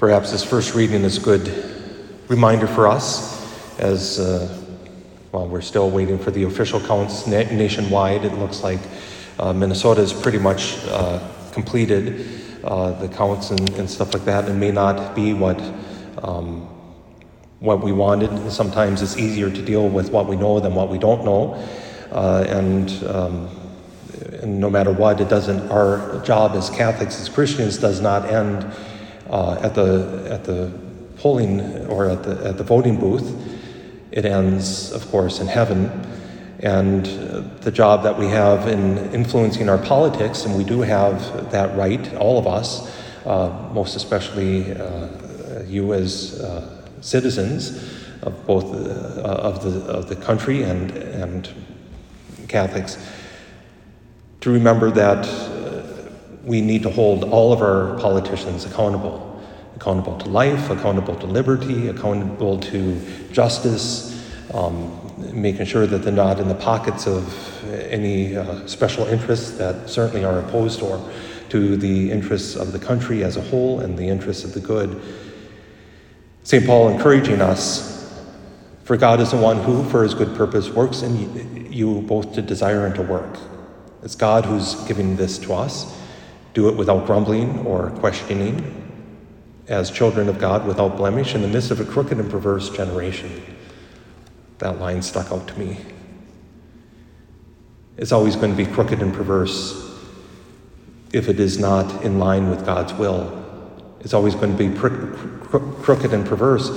Perhaps this first reading is a good reminder for us as, uh, well, we're still waiting for the official counts na- nationwide. It looks like uh, Minnesota is pretty much uh, completed uh, the counts and, and, stuff like that, and may not be what um, what we wanted. Sometimes it's easier to deal with what we know than what we don't know, uh, and, um, and no matter what, it doesn't. Our job as Catholics, as Christians, does not end uh, at the at the polling or at the at the voting booth. It ends, of course, in heaven. And the job that we have in influencing our politics, and we do have that right, all of us, uh, most especially uh, you as uh, citizens of both uh, of the of the country and and Catholics, to remember that we need to hold all of our politicians accountable accountable to life, accountable to liberty, accountable to justice, um, making sure that they're not in the pockets of any uh, special interests that certainly are opposed or to the interests of the country as a whole and the interests of the good. St. Paul encouraging us, for God is the one who, for his good purpose, works in you both to desire and to work. It's God who's giving this to us. Do it without grumbling or questioning, as children of God without blemish in the midst of a crooked and perverse generation. That line stuck out to me. It's always going to be crooked and perverse if it is not in line with God's will. It's always going to be crooked and perverse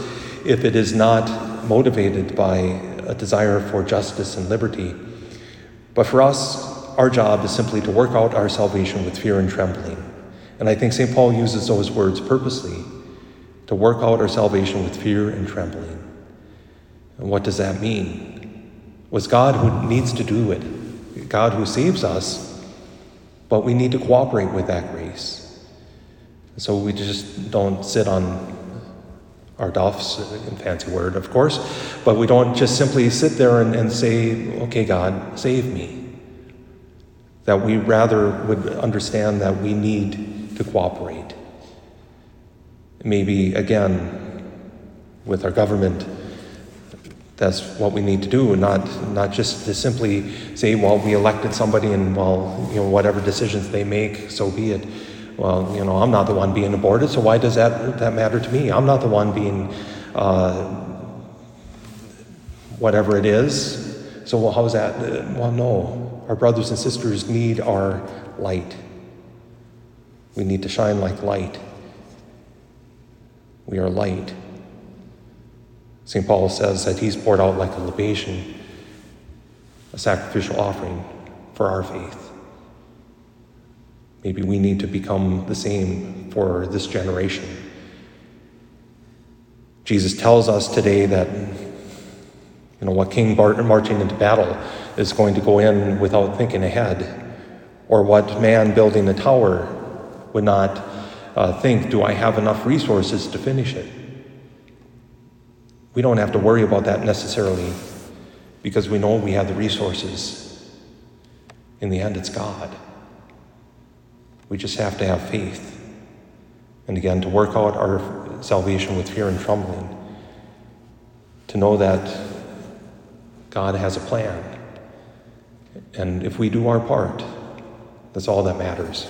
if it is not motivated by a desire for justice and liberty. But for us, our job is simply to work out our salvation with fear and trembling. And I think St. Paul uses those words purposely to work out our salvation with fear and trembling. And what does that mean? Was God who needs to do it, God who saves us, but we need to cooperate with that grace. So we just don't sit on our duffs, in fancy word, of course, but we don't just simply sit there and, and say, okay, God, save me. That we rather would understand that we need to cooperate. Maybe, again, with our government, that's what we need to do, not, not just to simply say, well, we elected somebody and, well, you know, whatever decisions they make, so be it. Well, you know, I'm not the one being aborted, so why does that, that matter to me? I'm not the one being uh, whatever it is. So, well, how's that? Well, no. Our brothers and sisters need our light. We need to shine like light. We are light. St. Paul says that he's poured out like a libation, a sacrificial offering for our faith. Maybe we need to become the same for this generation. Jesus tells us today that you know what king marching into battle is going to go in without thinking ahead, or what man building a tower would not uh, think, do I have enough resources to finish it? We don't have to worry about that necessarily because we know we have the resources. In the end, it's God. We just have to have faith. And again, to work out our salvation with fear and trembling. To know that God has a plan. And if we do our part, that's all that matters.